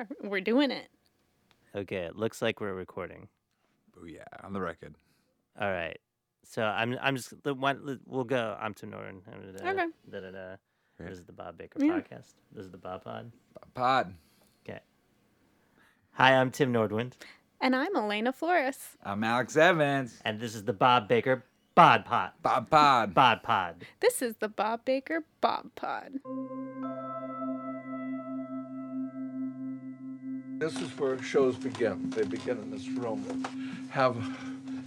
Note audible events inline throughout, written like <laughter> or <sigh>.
are. <laughs> We're doing it. Okay, it looks like we're recording. Oh yeah, on the record. All right. So I'm I'm just the one we'll go. I'm Tim Nordwind. Okay. Da, da, da. Great. This is the Bob Baker Yeah. podcast. This is the Bob Pod. Bob Pod. Okay. Hi, I'm Tim Nordwind, And I'm Elena Flores. I'm Alex Evans. and this is the Bob Baker Bod Pod. Bob Pod. Bod Pod. This is the Bob Baker Bob Pod. This is where shows begin. They begin in this room have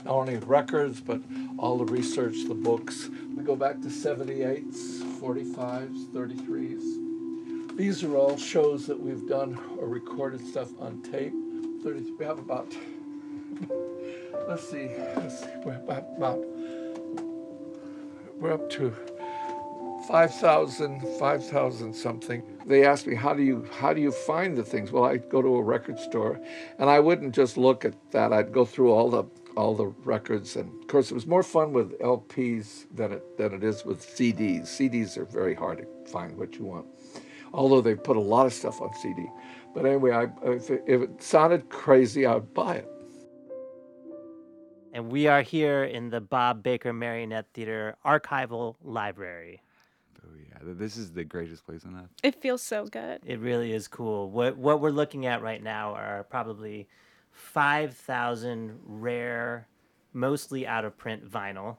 not only records, but all the research, the books. We go back to 78s, 45s, 33s. These are all shows that we've done or recorded stuff on tape. 30, we have about, let's see, let's see, we're about, about we're up to 5,000, 5,000 something. They asked me, how do you how do you find the things? Well, I'd go to a record store, and I wouldn't just look at that. I'd go through all the all the records, and of course, it was more fun with LPs than it than it is with CDs. CDs are very hard to find what you want, although they put a lot of stuff on CD. But anyway, I, if, it, if it sounded crazy, I'd buy it. And we are here in the Bob Baker Marionette Theater archival library. Oh yeah, this is the greatest place on earth. It feels so good. It really is cool. What what we're looking at right now are probably five thousand rare, mostly out of print vinyl.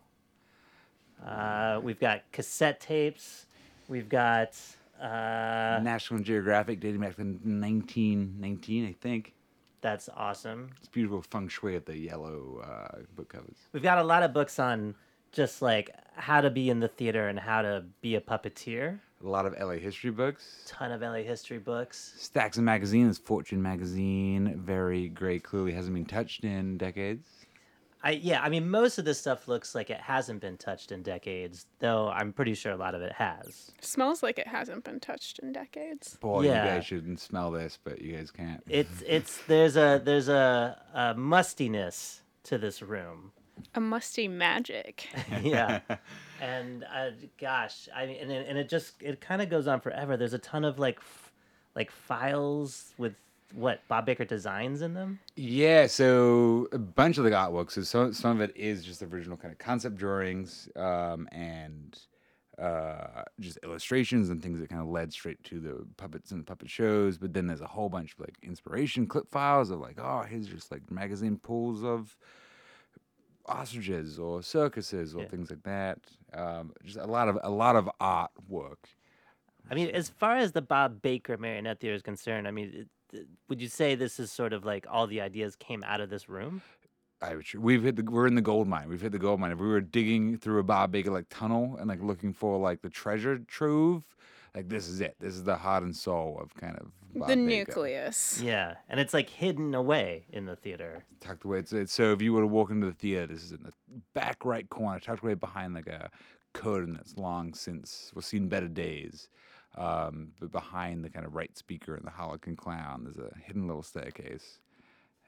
Uh, we've got cassette tapes. We've got uh, National Geographic dating back to 1919, I think. that's awesome. It's beautiful feng shui at the yellow uh, book covers. We've got a lot of books on just like how to be in the theater and how to be a puppeteer. A lot of LA history books. Ton of LA history books. Stacks of magazines. Fortune magazine, very great. Clearly hasn't been touched in decades. I yeah, I mean most of this stuff looks like it hasn't been touched in decades, though I'm pretty sure a lot of it has. Smells like it hasn't been touched in decades. Boy, Yeah. you guys shouldn't smell this, but you guys can't. It's it's there's a there's a, a mustiness to this room. A musty magic. <laughs> yeah <laughs> and uh, gosh i mean and it, and it just it kind of goes on forever there's a ton of like f- like files with what bob baker designs in them Yeah, so a bunch of the artwork. So some, some of it is just original kind of concept drawings um, and uh, just illustrations and things that kind of led straight to the puppets and the puppet shows. But then there's a whole bunch of like inspiration clip files of like, oh, here's just like magazine pulls of ostriches or circuses or Yeah. things like that. Um, just a lot of a lot of artwork. i mean as far as the bob baker marionette theater is concerned i mean it, would you say this is sort of like all the ideas came out of this room I would, we've hit the we're in the gold mine. We've hit the gold mine. If we were digging through a Bob Baker like tunnel and like looking for like the treasure trove, like this is it. This is the heart and soul of kind of Bob the Baker. nucleus. yeah and it's like hidden away in the theater tucked away. It's, it's, so if you were to walk into the theater, this is in the back right corner, tucked away behind like a curtain that's long since well seen better days. Um, but behind the kind of right speaker and the Harlequin clown, there's a hidden little staircase,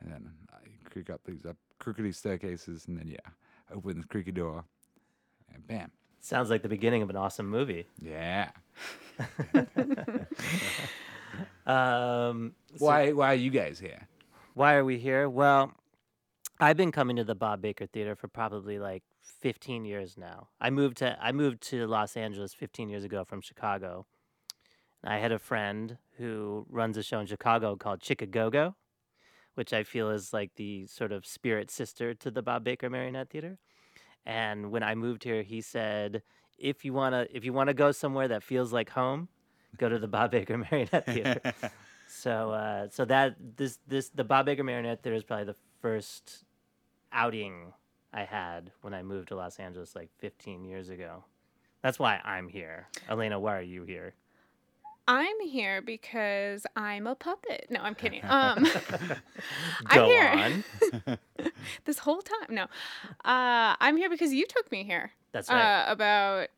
and then I creak up these up crookedy staircases, and then yeah, open the creaky door, and bam, sounds like the beginning of an awesome movie yeah. um so- Why why are you guys here? Why are we here? Well, I've been coming to the Bob Baker Theater for probably like 15 years now. I moved to I moved to Los Angeles 15 years ago from Chicago. I had a friend who runs a show in Chicago called Chicago, which I feel is like the sort of spirit sister to the Bob Baker Marionette Theater. And when I moved here, he said, "If you wanna if you wanna go somewhere that feels like home, go to the Bob Baker <laughs> Marionette Theater." <laughs> So uh, so that this this the Bob Baker Marionette Theater is probably the first outing I had when I moved to Los Angeles like 15 years ago. That's why I'm here. Elena, why are you here? I'm here because I'm a puppet. No, I'm kidding. <laughs> Um, <laughs> Go I'm here on. <laughs> this whole time. No, uh, I'm here because you took me here. That's right. Uh, about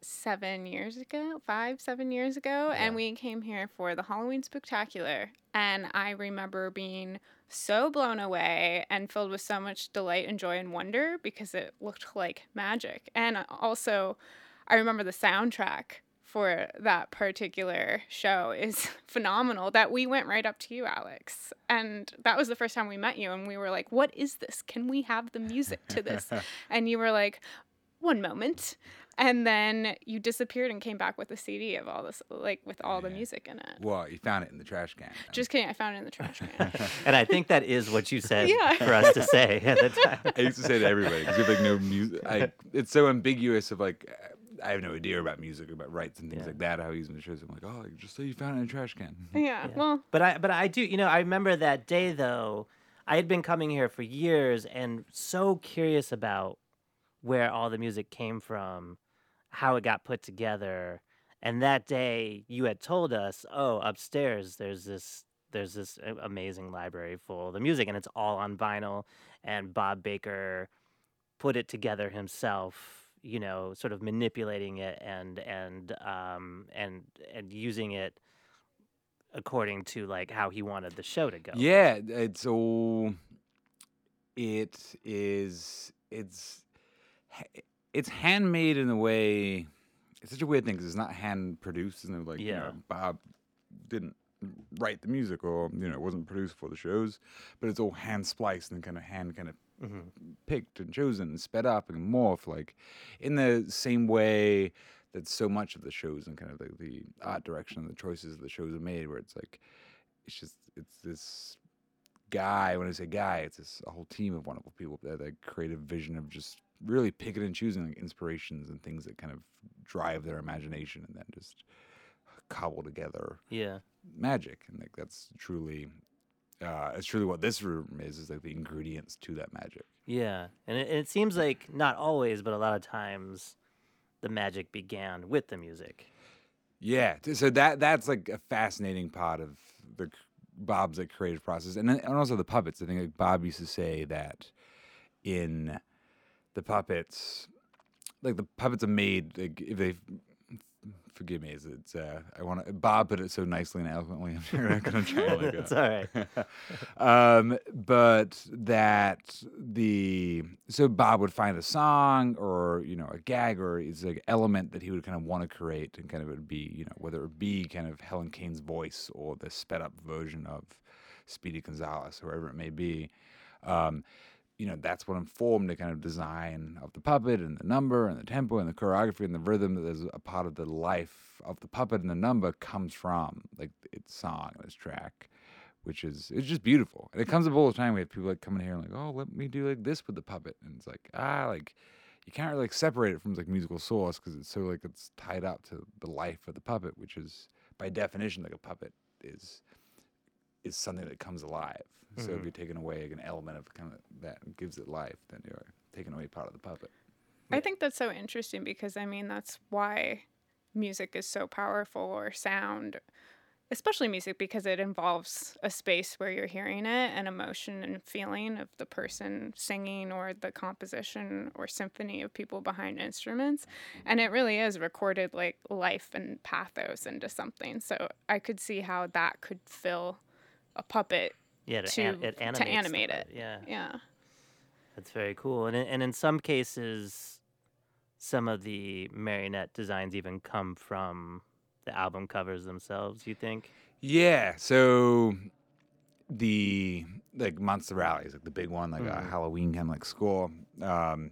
seven years ago, five, seven years ago, Yeah. and we came here for the Halloween Spectacular. And I remember being so blown away and filled with so much delight and joy and wonder because it looked like magic. And also, I remember the soundtrack for that particular show is <laughs> phenomenal that we went right up to you, Alex. And that was the first time we met you. And we were like, what is this? Can we have the music to this? <laughs> and you were like, one moment. And then you disappeared and came back with a CD of all this, like with all the music in it. Well, you found it in the trash can. man. Just kidding. I found it in the trash can. <laughs> and I think that is what you said Yeah. for us to say at the time. I used to say to everybody because you have like no music. I, it's so ambiguous of like I have no idea about music, about rights and things Yeah. like that. How he's in the shows. I'm like, oh, just say you found it in a trash can. <laughs> <laughs> yeah. Yeah. Well, But I but I do you know I remember that day though I had been coming here for years and so curious about where all the music came from, how it got put together, and that day you had told us, oh upstairs there's this there's this amazing library full of the music and it's all on vinyl and Bob Baker put it together himself you know sort of manipulating it and and um and and using it according to like how he wanted the show to go. Yeah, it's all. It is. It's. It's handmade in a way. It's such a weird thing because it's not hand produced. It? Like you Yeah. know, Bob didn't write the music, or you know, it wasn't produced for the shows, but it's all hand spliced and kind of hand kind of Mhm. picked and chosen and sped up and morphed like in the same way that so much of the shows and kind of the, the art direction and the choices of the shows are made where it's like it's just it's this guy when i say guy it's this a whole team of wonderful people that that creative vision of just really picking and choosing like inspirations and things that kind of drive their imagination and then just cobble together Yeah. magic and like that's truly uh it's truly what this room is is like the ingredients to that magic Yeah. And it, it seems like not always, but a lot of times the magic began with the music. Yeah, so that that's like a fascinating part of the Bob's like creative process, and then, and also the puppets. I think like Bob used to say that in the puppets, like the puppets are made like if they. Forgive me, it's, it's uh, I want to. Bob put it so nicely and eloquently. I'm not gonna try to like, <laughs> it's all right. <laughs> um, but that the so Bob would find a song or you know a gag or it's like element that he would kind of want to create and kind of it would be you know whether it be kind of Helen Kane's voice or the sped up version of Speedy Gonzalez, whoever it may be. Um, you know that's what informed the kind of design of the puppet and the number and the tempo and the choreography and the rhythm that is a part of the life of the puppet and the number comes from like its song its track which is it's just beautiful. And it comes up all the time. We have people like coming here and like, oh, let me do like this with the puppet, and it's like ah, like you can't really like separate it from like musical source because it's so like it's tied up to the life of the puppet, which is by definition like a puppet is is something that comes alive. So if Mhm. you're taking away like, an element of kind of that gives it life, then you're taking away part of the puppet. I think that's so interesting because I mean that's why music is so powerful or sound especially music because it involves a space where you're hearing it and emotion and feeling of the person singing or the composition or symphony of people behind instruments and it really is recorded like life and pathos into something so i could see how that could fill a puppet Yeah, to, to- an, it to animates animate it. Yeah, yeah that's very cool. And in- and in some cases, some of the marionette designs even come from the album covers themselves. You think? Yeah. So the like Monster Rally is like the big one, like a Mhm. Halloween kind of like score. Um,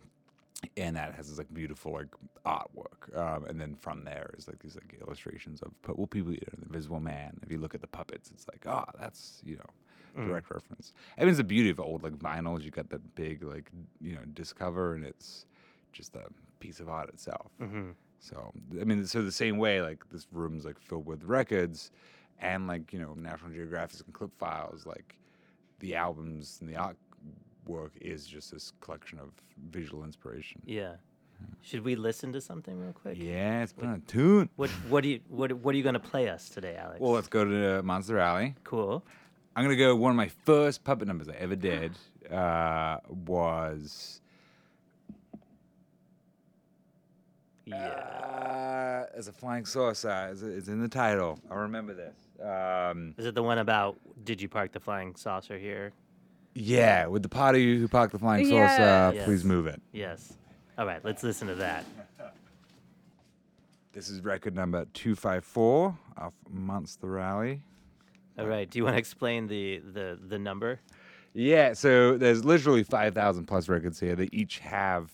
and that has this like beautiful like artwork. Um, and then from there is like these like illustrations of pu- well, people, you know, the Invisible Man. If you look at the puppets, it's like, oh, that's you know, Mm. direct reference. I mean, it's the beauty of old like vinyls. You got that big like you know disc cover, and it's just a piece of art itself. Mm-hmm. So I mean, so the same way, like this room's like filled with records, and like you know National Geographic and clip files, like the albums and the artwork is just this collection of visual inspiration. Yeah. Should we listen to something real quick? Yeah, it's been a tune. What What do you What What are you going to play us today, Alex? Well, let's go to Monster Rally. cool. I'm gonna go. One of my first puppet numbers I ever did uh, was Yeah. uh, as a flying saucer. It's, it's in the title. I remember this. Um, Is it the one about Did you park the flying saucer here? Yeah, with the part of you who parked the flying saucer, Yeah. please move it. Yes. All right, let's listen to that. This is record number 254 of Monster Rally. All right. Do you want to explain the the the number? Yeah, so there's literally 5,000 plus records here. They each have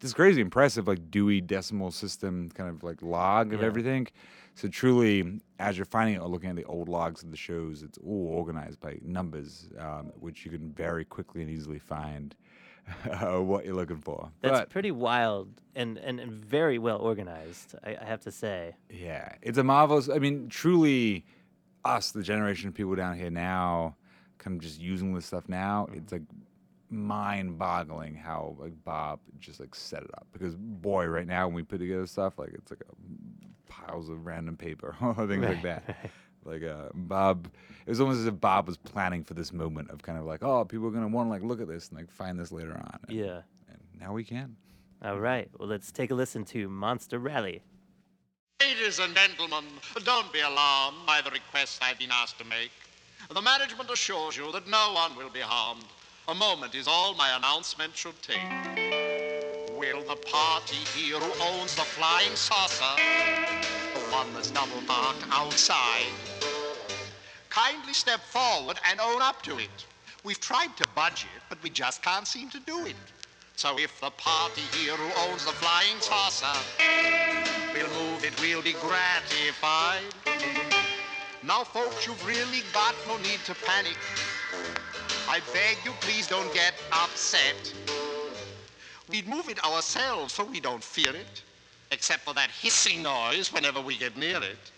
this crazy impressive, like Dewey Decimal System kind of like log of Yeah. everything. So truly, as you're finding it or looking at the old logs of the shows, it's all organized by numbers, um, which you can very quickly and easily find <laughs> uh, what you're looking for. That's But- pretty wild and, and, and very well organized. I, I have to say. Yeah, it's a marvelous. I mean, truly, us, the generation of people down here now, kind of just using this stuff now. Mm-hmm. It's like mind-boggling how like Bob just like set it up. Because boy, right now when we put together stuff, like it's like a piles of random paper or <laughs> things like that. Like uh, Bob, it was almost as if Bob was planning for this moment of kind of like, oh, people are gonna want to like look at this and like find this later on. And, Yeah. and now we can. All right. Well, let's take a listen to Monster Rally. Ladies and gentlemen, don't be alarmed by the requests I've been asked to make. The management assures you that no one will be harmed. A moment is all my announcement should take. Will the party here who owns the flying saucer, the one that's double parked outside, kindly step forward and own up to it? We've tried to budget, but we just can't seem to do it. So if the party here who owns the flying saucer We'll move it, we'll be gratified. Now, folks, you've really got no need to panic. I beg you, please don't get upset. We'd move it ourselves so we don't fear it, except for that hissing noise whenever we get near it.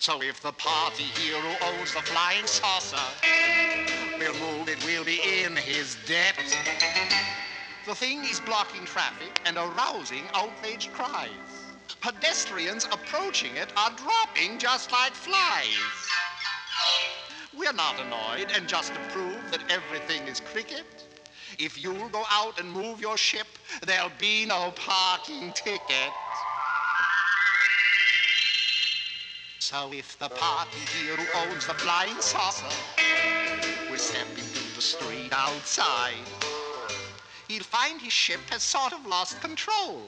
So if the party here who owns the flying saucer will move it, we'll be in his debt. The thing is blocking traffic and arousing outraged cries. Pedestrians approaching it are dropping just like flies. We're not annoyed, and just to prove that everything is cricket, if you'll go out and move your ship, there'll be no parking ticket. So if the party here who owns the flying saucer will step into the street outside, he'll find his ship has sort of lost control.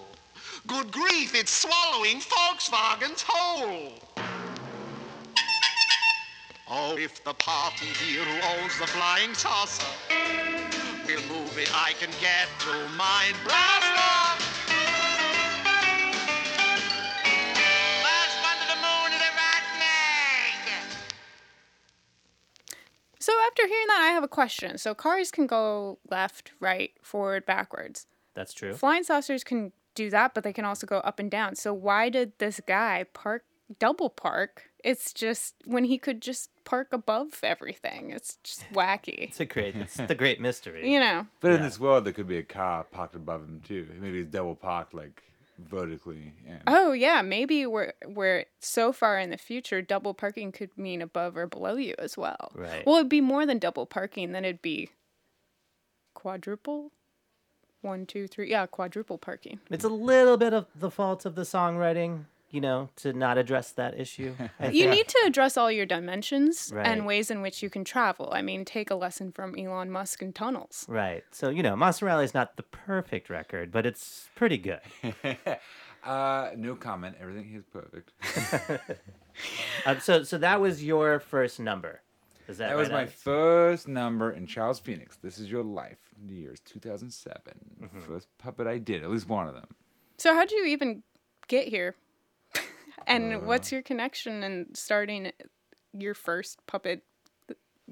Good grief, it's swallowing Volkswagen's whole. Oh, if the party here who owns the flying saucer will move it, I can get to mine. Blast So after hearing that, I have a question. So cars can go left, right, forward, backwards. That's true. Flying saucers can do that, but they can also go up and down. So why did this guy park double park? It's just when he could just park above everything. It's just <laughs> wacky. It's a great. It's <laughs> the great mystery. You know. But in this world, there could be a car parked above him too. Maybe it's double parked like vertically. And Oh yeah, maybe we're we're so far in the future, double parking could mean above or below you as well. Right. Well, it'd be more than double parking. Then it'd be quadruple. One, two, three. Yeah, quadruple parking. It's a little bit of the fault of the songwriting, you know, to not address that issue. <laughs> You need to address all your dimensions Right. and ways in which you can travel. I mean, take a lesson from Elon Musk and tunnels. Right. So, you know, Monster Rally is not the perfect record, but it's pretty good. <laughs> uh, no comment. Everything is perfect. Uh, <laughs> so, so that was your first number. Is that, That was my Alex? first number in Charles Phoenix. This is your life. The year is 2007. Mm-hmm. First puppet I did, at least one of them. So, how'd you even get here? And Uh. what's your connection and starting your first puppet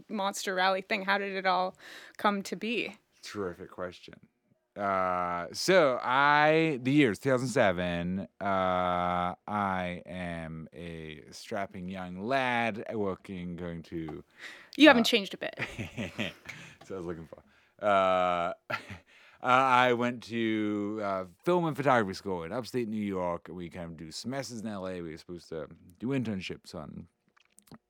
monster rally thing? How did it all come to be? Terrific question. Uh, so I the year is 2007. Uh, I am a strapping young lad working, going to. You haven't changed a bit. <laughs> so I was looking for. <laughs> Uh, I went to uh, film and photography school in upstate New York. We kind of do semesters in LA. We were supposed to do internships on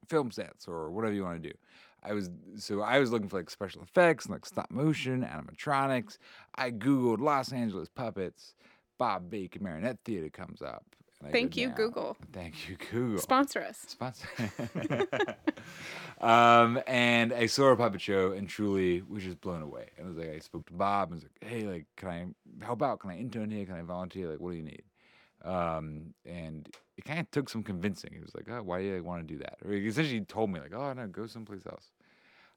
film sets or whatever you want to do. I was so I was looking for like special effects and like stop motion, animatronics. I googled Los Angeles puppets. Bob Baker Marionette Theater comes up. And I go Thank you, down. Google. Thank you, Google. Sponsor us. Sponsor. <laughs> um, and I saw a puppet show and truly was just blown away. And it was like I spoke to Bob and was like, "Hey, like, can I help out? Can I intern here? Can I volunteer? Like, what do you need?" Um, and it kind of took some convincing. He was like, "Oh, why do you want to do that?" Or he essentially told me like, "Oh no, go someplace else."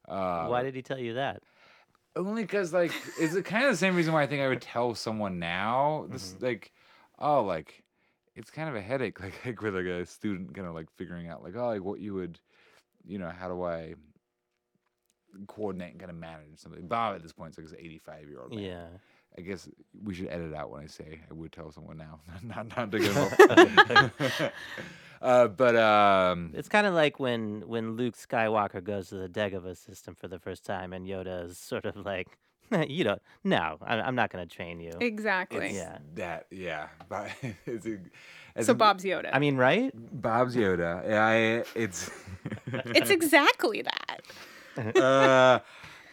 Uh, Why did he tell you that? only because like it's kind of the same reason why I think I would tell someone now. This like, oh, like it's kind of a headache, like <laughs> like with like a student kind of like figuring out like oh like what you would, you know, how do I coordinate and kind of manage something. Bob at this point is like this 85 year old man. Yeah. I guess we should edit out when I say I would tell someone now, <laughs> not not to get <laughs> uh, but um, It's kind of like when when Luke Skywalker goes to the Dagobah system for the first time, and Yoda is sort of like, <laughs> "You don't. No, I'm, I'm not going to train you." Exactly. it's Yeah. that yeah. But <laughs> it's a, as So a- Bob's Yoda. I mean, right? Bob's Yoda. I it's <laughs> it's exactly that. uh,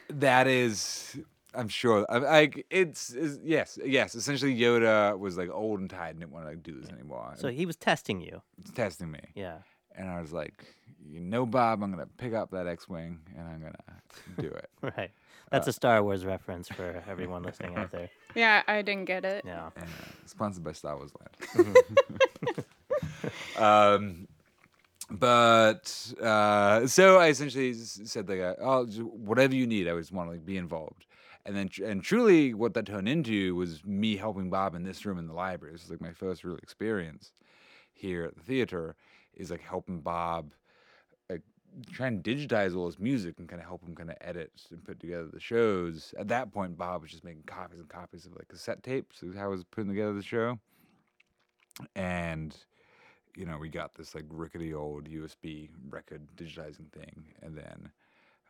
that is I'm sure I- like it's, it's yes yes essentially Yoda was like old and tired and didn't want to like do this anymore. So he was testing you. it's testing me, Yeah. and I was like, you know, Bob, I'm gonna pick up that X-wing and I'm gonna do it. Right. That's a Star Wars reference for everyone listening out there. <laughs> Yeah, I didn't get it. Yeah. and uh, sponsored by Star Wars Land. <laughs> um, but uh, so I essentially said like, uh, "Oh, whatever you need, I just want to like be involved." And then, and truly, what that turned into was me helping Bob in this room in the library. This was like my first real experience here at the theater. Is like helping Bob like try and digitize all his music and kind of help him kind of edit and put together the shows. At that point, Bob was just making copies and copies of like cassette tapes. Is how I was putting together the show. And you know, we got this like rickety old USB record digitizing thing, and then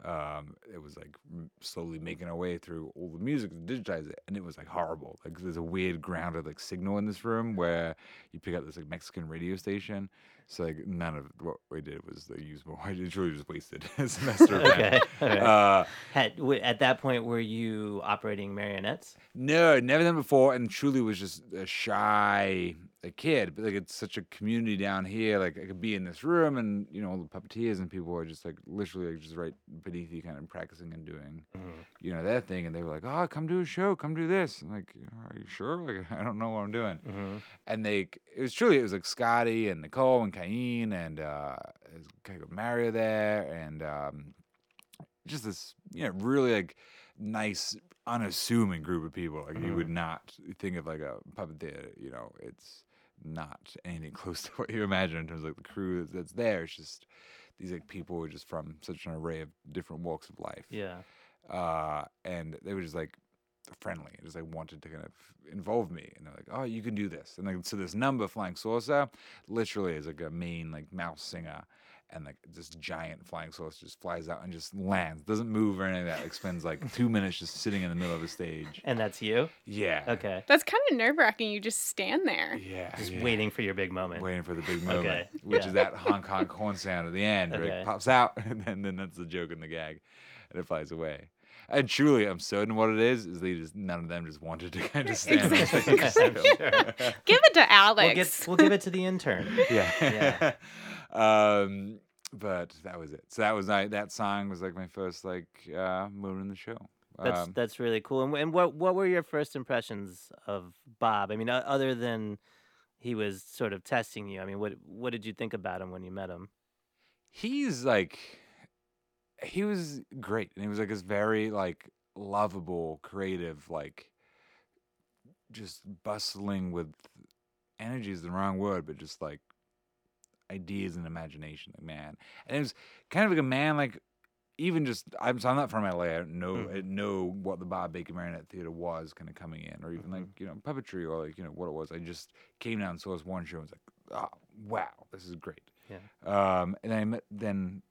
um, it was like slowly making our way through all the music to digitize it, and it was like horrible. Like there's a weird grounded like signal in this room where you pick up this like Mexican radio station. So like none of what we did was like, usable. I truly just wasted <laughs> a semester. Okay. <laughs> okay. Uh, Had, at that point, were you operating marionettes? No, never done before, and truly was just a shy a kid. But like it's such a community down here. Like I could be in this room, and you know all the puppeteers and people are just like literally like just right beneath you, kind of practicing and doing, you know, their thing. And they were like, "Oh, come do a show, come do this." I'm like, "Are you sure? Like <laughs> I don't know what I'm doing." Mm-hmm. And they, it was truly, it was like Scotty and Nicole and Cain and uh, Mario there, and um, just this, you know, really like nice, unassuming group of people. Like you would not think of like a puppet theater. You know, it's not anything <laughs> close to what you imagine in terms of like the crew that's, there. It's just these like people who are just from such an array of different walks of life Yeah. uh, and they were just like friendly, just like wanted to kind of involve me, and they're like, "Oh, you can do this," and like so this number flying saucer literally is like a main like mouse singer, and like this giant flying saucer just flies out and just lands, doesn't move or anything like that. Like spends like two minutes just sitting in the middle of the stage. And that's you? Yeah. Okay. That's kind of nerve wracking. You just stand there. Yeah. Just yeah. waiting for your big moment. Waiting for the big moment, Okay, which yeah. is that honk honk horn sound at the end, where Okay. it pops out, <laughs> and then, then that's the joke and the gag, and it flies away. And truly, I'm certain what it is is they just none of them just wanted to kind of stand Exactly. <laughs> <laughs> stage. Sure. Give it to Alex. We'll, get, we'll give it to the intern. Yeah. yeah. Um, but that was it. So that was I, that song was like my first like uh, moment in the show. That's Um, that's really cool. And, and what what were your first impressions of Bob? I mean, other than he was sort of testing you. I mean, what what did you think about him when you met him? he's like he was great and he was like this very like lovable creative like just bustling with energy is the wrong word but just like ideas and imagination like man and it was kind of like a man like even just I'm so I'm not from LA. I don't know Mhm. I didn't know what the Bob Baker Marionette Theater was kind of coming in, or even Mhm. like you know puppetry or like you know what it was. I just came down and saw this one show and was like, oh wow, this is great. Yeah. Um, and then I met then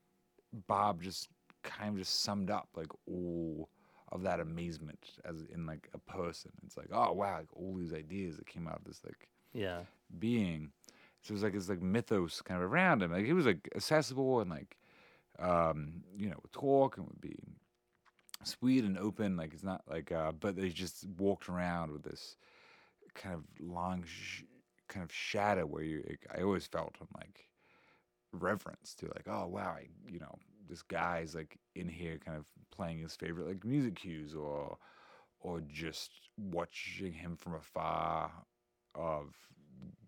Bob just kind of just summed up like all of that amazement as in like a person. It's like oh wow, like all these ideas that came out of this like Yeah. being. So it was like this like mythos kind of around him. Like he was like accessible and like um, you know, would talk and would be sweet and open. Like it's not like uh but they just walked around with this kind of long sh- kind of shadow where you like, I always felt like reverence to like, oh wow, I, you know, this guy's like in here kind of playing his favorite like music cues or or just watching him from afar of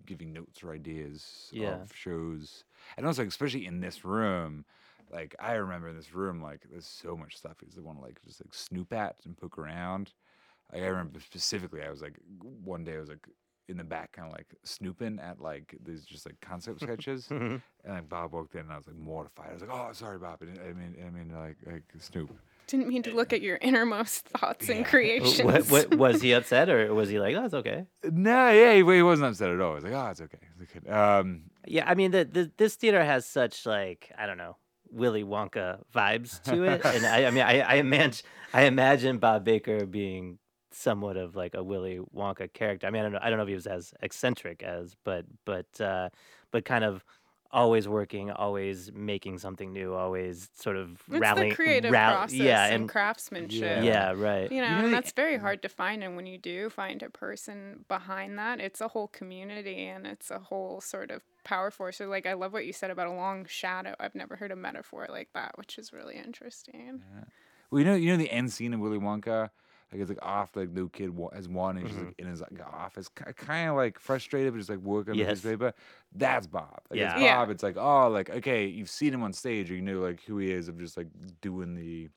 giving notes or ideas Yeah. of shows, and also especially in this room. Like I remember in this room, like there's so much stuff you just want to like just like snoop at and poke around. Like I remember specifically, I was like one day I was like in the back, kind of like snooping at like these just like concept <laughs> sketches, and like Bob walked in and I was like mortified. I was like, "Oh, sorry, Bob. I I mean, I mean, like like Snoop." Didn't mean to look at your innermost thoughts and creations. what, what, <laughs> was he upset or was he like, oh, it's okay? No, yeah, he, he wasn't upset at all. He was like, "Oh, it's okay." It's okay. Um, Yeah, I mean, the, the this theater has such like I don't know Willy Wonka vibes to <laughs> it, and I, I mean, I, I imagine I imagine Bob Baker being somewhat of like a Willy Wonka character. I mean, I don't know, I don't know if he was as eccentric as, but but uh, but kind of always working, always making something new, always sort of it's rallying, the creative rall- process yeah, and, and craftsmanship. yeah, right. You know, know, and that's very hard to find. And when you do find a person behind that, it's a whole community and it's a whole sort of power force. So, like, I love what you said about a long shadow. I've never heard a metaphor like that, which is really interesting. well, you know, you know the end scene of Willy Wonka. Like it's like off, like the kid wa- has one, and he's like in his like office, kind of like frustrated, but just like working on the Yes. newspaper. That's Bob. Like, Yeah. It's Yeah. Bob. It's like oh, like okay, you've seen him on stage, or you know like who he is of just like doing the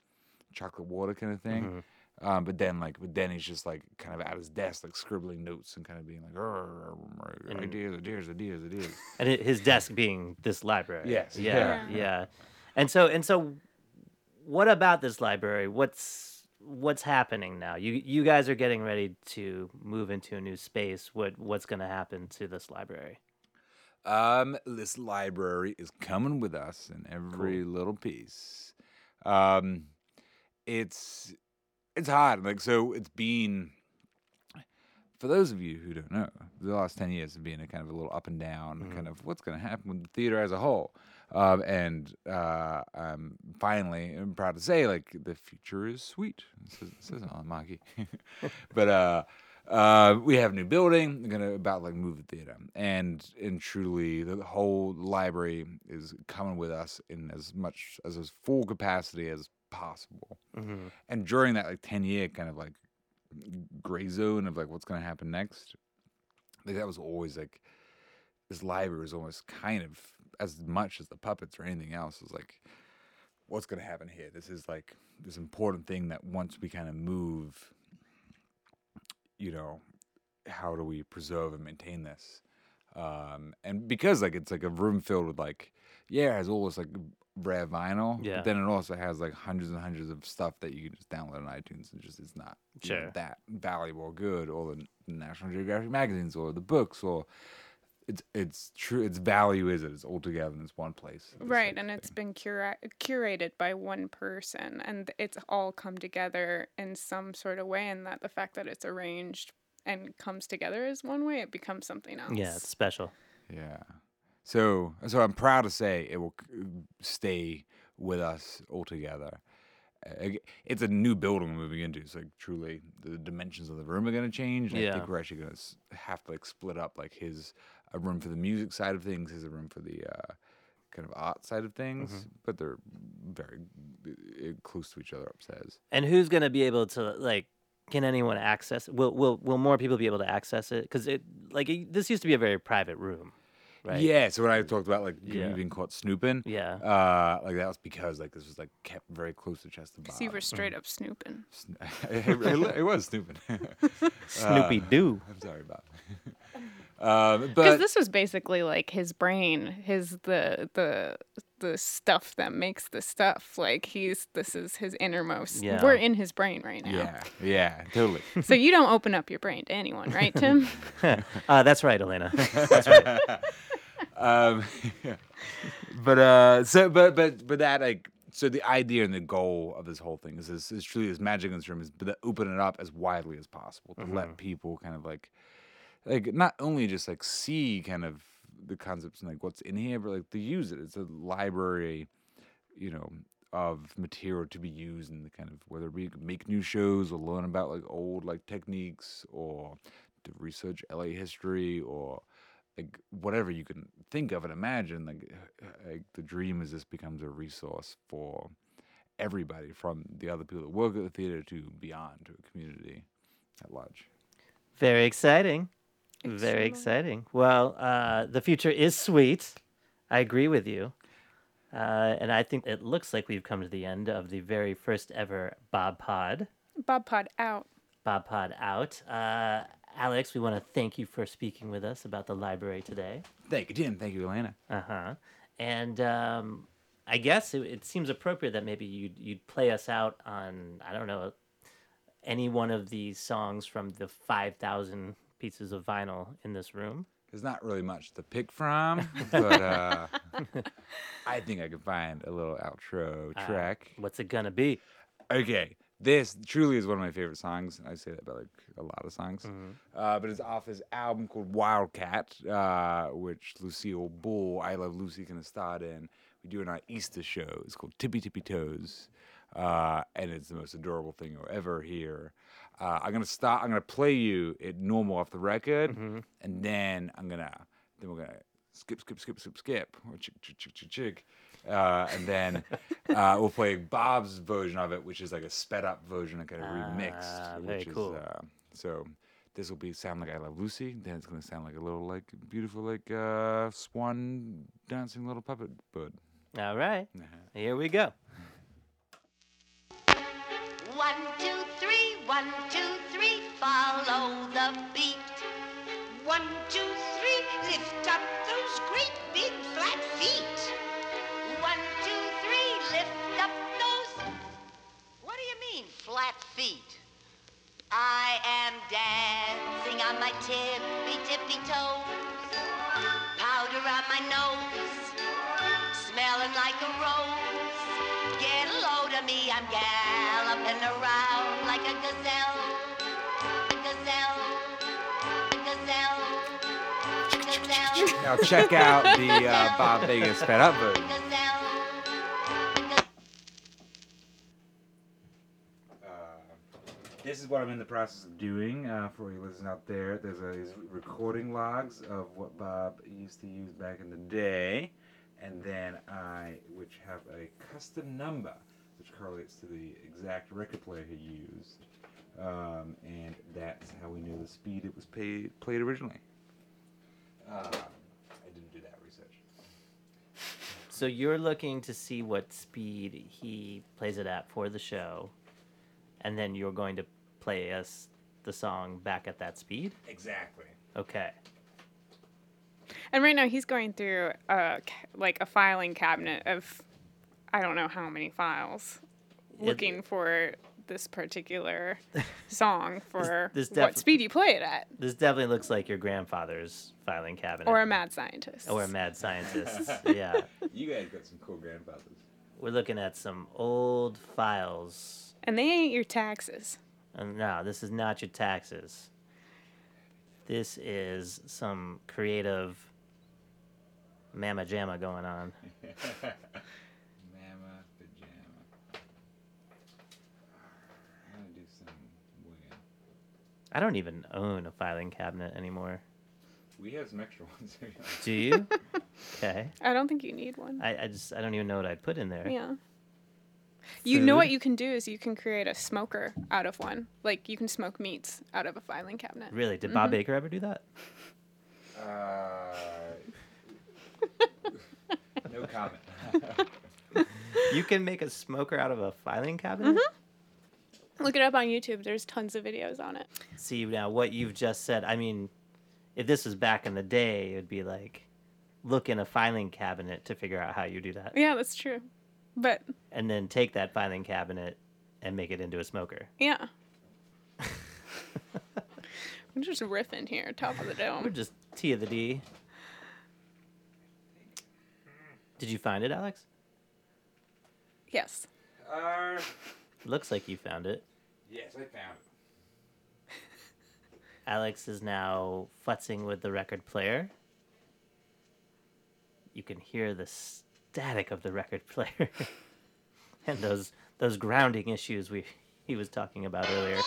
chocolate water kind of thing. Um, but then like, but then he's just like kind of at his desk, like scribbling notes and kind of being like, "Arr, And- ideas, ideas, ideas, ideas. and hi- his desk being this library. Yes, Yeah, yeah. yeah. And so and so what about this library? What's what's happening now? You you guys are getting ready to move into a new space. What what's going to happen to this library? Um, this library is coming with us in every little piece. Um, it's it's hard. Like so, it's been for those of you who don't know, the last ten years have been a kind of a little up and down, kind of what's going to happen with the theater as a whole. Um, and uh, um, finally, I'm proud to say, like the future is sweet. Says, it says it on <laughs> but uh, uh, we have a new building. We're gonna about like move the theater, and and truly, the whole library is coming with us in as much as as full capacity as possible. Mm-hmm. And during that like ten year kind of like gray zone of like what's gonna happen next, like that was always like this library was almost kind of as much as the puppets or anything else was like what's going to happen here? This is like this important thing that once we kind of move you know how do we preserve and maintain this? Um and because like it's like a room filled with like yeah it has all this like rare vinyl Yeah. but then it also has like hundreds and hundreds of stuff that you can just download on itunes and just it's not you know, that valuable or good or the national geographic magazines or the books or it's it's true its value is it it's all together in this one place This, Right, like, and it's been cura- curated by one person, and it's all come together in some sort of way. And that the fact that it's arranged and comes together as one way, it becomes something else. Yeah, it's special. Yeah. So so I'm proud to say it will stay with us all together It's a new building we're moving into, so like, truly the dimensions of the room are going to change. and I Yeah. think we're actually going to have to like split up like his a room for the music side of things, his a room for the uh, kind of art side of things, but they're very uh, close to each other upstairs. And who's going to be able to like? Can anyone access? Will will will more people be able to access it? Because it like it, this used to be a very private room, right? Yeah. So when I talked about like you being caught snooping, Yeah. uh, like that was because like this was like kept very close to chest of So you Bob. were straight up snooping. Sn- <laughs> it, it, it was snooping. <laughs> <laughs> Snoopy Doo. I'm sorry about. Um, Because but this was basically like his brain, his the the the stuff that makes the stuff. Like he's this is his innermost. Yeah. We're in his brain right now. yeah, yeah, totally. <laughs> So you don't open up your brain to anyone, right, Tim? <laughs> <laughs> uh, that's right, Elena. That's right. um, but uh, so but but but that like so the idea and the goal of this whole thing is is, is truly this magic in this room is to open it up as widely as possible to let people kind of like like not only just like see kind of the concepts and like what's in here, but like to use it. It's a library, you know, of material to be used in the kind of whether we make new shows or learn about like old like techniques or to research LA history or like whatever you can think of and imagine. Like, <sighs> like the dream is this becomes a resource for everybody from the other people that work at the theater to beyond to a community at large. Very exciting. Very Extremely. exciting. Well, uh, the future is sweet. I agree with you. Uh, and I think it looks like we've come to the end of the very first ever Bob Pod. Bob Pod out. Bob Pod out. Uh, Alex, we want to thank you for speaking with us about the library today. Thank you, Jim. Thank you, Elena. Uh huh. And um, I guess it, it seems appropriate that maybe you'd, you'd play us out on, I don't know, any one of these songs from the 5,000 pieces of vinyl in this room. There's not really much to pick from, <laughs> but uh, <laughs> I think I can find a little outro Uh, track. What's it gonna be? Okay, this truly is one of my favorite songs. I say that about like a lot of songs, Mm-hmm. uh, but it's off his album called Wildcat, uh, which Lucille Ball, I Love Lucy, kind of starred in. We do it on our Easter show. It's called Tippy Tippy Toes, uh, and it's the most adorable thing you'll ever hear. Uh, I'm gonna start. I'm gonna play you it normal off the record, Mm-hmm. and then I'm gonna then we're gonna skip, skip, skip, skip, skip, or chick, chick, chick, chick, chick. Uh, and then <laughs> uh, we'll play Bob's version of it, which is like a sped up version, kind of remixed. Ah, very which cool. Is, uh, so this will be sound like I Love Lucy. Then it's gonna sound like a little like beautiful like uh, swan dancing little puppet bird. All right, Uh-huh. here we go. <laughs> One, two, three, one, two, three, follow the beat. One, two, three, lift up those great big flat feet. One, two, three, lift up those. What do you mean, flat feet? I am dancing on my tippy tippy toes. Powder on my nose, smelling like a rose. Get a load of me, I'm galloping around Now check out the uh, Bob Vegas sped up version. gazelle. This is what I'm in the process of doing uh, for you listeners out there. There's a recording logs of what Bob used to use back in the day, and then I, which have a custom number which correlates to the exact record player he used, um, and that's how we know the speed it was paid, played originally. Um, I didn't do that research. So you're looking to see what speed he plays it at for the show, and then you're going to play us the song back at that speed. Exactly. Okay. And right now he's going through a like a filing cabinet of I don't know how many files, It- looking for this particular <laughs> song for this what defi- speed you play it at, This definitely looks like your grandfather's filing cabinet. or a mad scientist. or a mad scientist. <laughs> yeah. You guys got some cool grandfathers. We're looking at some old files. and they ain't your taxes. And no, this is not your taxes. This is some creative mamma jamma going on. <laughs> Mama pajama. I'm gonna do some winging. I don't even own a filing cabinet anymore. We have some extra <laughs> ones. Do you? okay. <laughs> I don't think you need one. I, I just I don't even know what I'd put in there. Yeah. You know what you can do is you can create a smoker out of one. Like you can smoke meats out of a filing cabinet. Really? Did Bob Baker ever do that? uh, <laughs> no comment. You can make a smoker out of a filing cabinet? Look it up on YouTube. There's tons of videos on it. See now what you've just said. I mean, if this was back in the day, it would be like look in a filing cabinet to figure out how you do that, Yeah, that's true. But and then take that filing cabinet and make it into a smoker. yeah. <laughs> I'm just riffing here, top of the dome. We're just T of the D. Did you find it, Alex? Yes. uh, Looks like you found it. Yes, I found it. <laughs> Alex is now futzing with the record player. You can hear the static of the record player <laughs> and those those grounding issues we he was talking about earlier.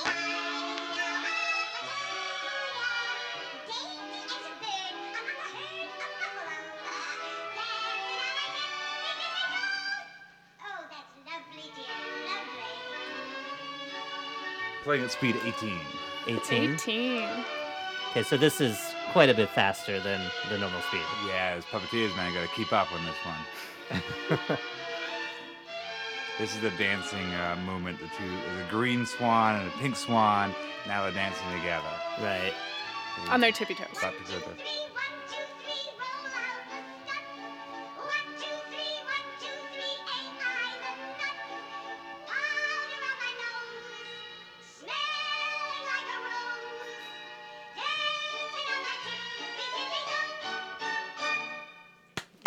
Playing at speed 18. 18. 18. Okay, so this is quite a bit faster than the normal speed. Yeah, as puppeteers, man, got to keep up on this one. <laughs> this is the dancing uh, movement. The two, there's a green swan and the pink swan. Now they're dancing together. Right. On their tippy toes.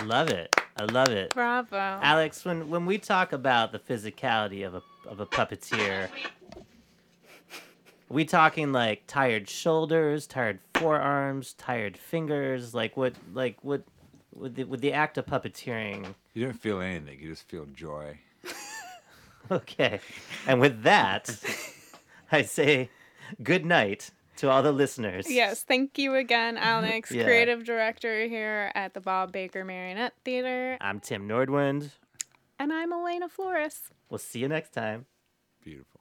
Love it. I love it. Bravo. Alex, when when we talk about the physicality of a of a puppeteer, we talking like tired shoulders, tired forearms, tired fingers, like what like what with the with the act of puppeteering. You don't feel anything. You just feel joy. <laughs> Okay. And with that, <laughs> I say good night to all the listeners. Yes, thank you again, <laughs> Alex, Yeah. creative director here at the Bob Baker Marionette Theater. I'm Tim Nordwind. And I'm Elena Flores. We'll see you next time. Beautiful.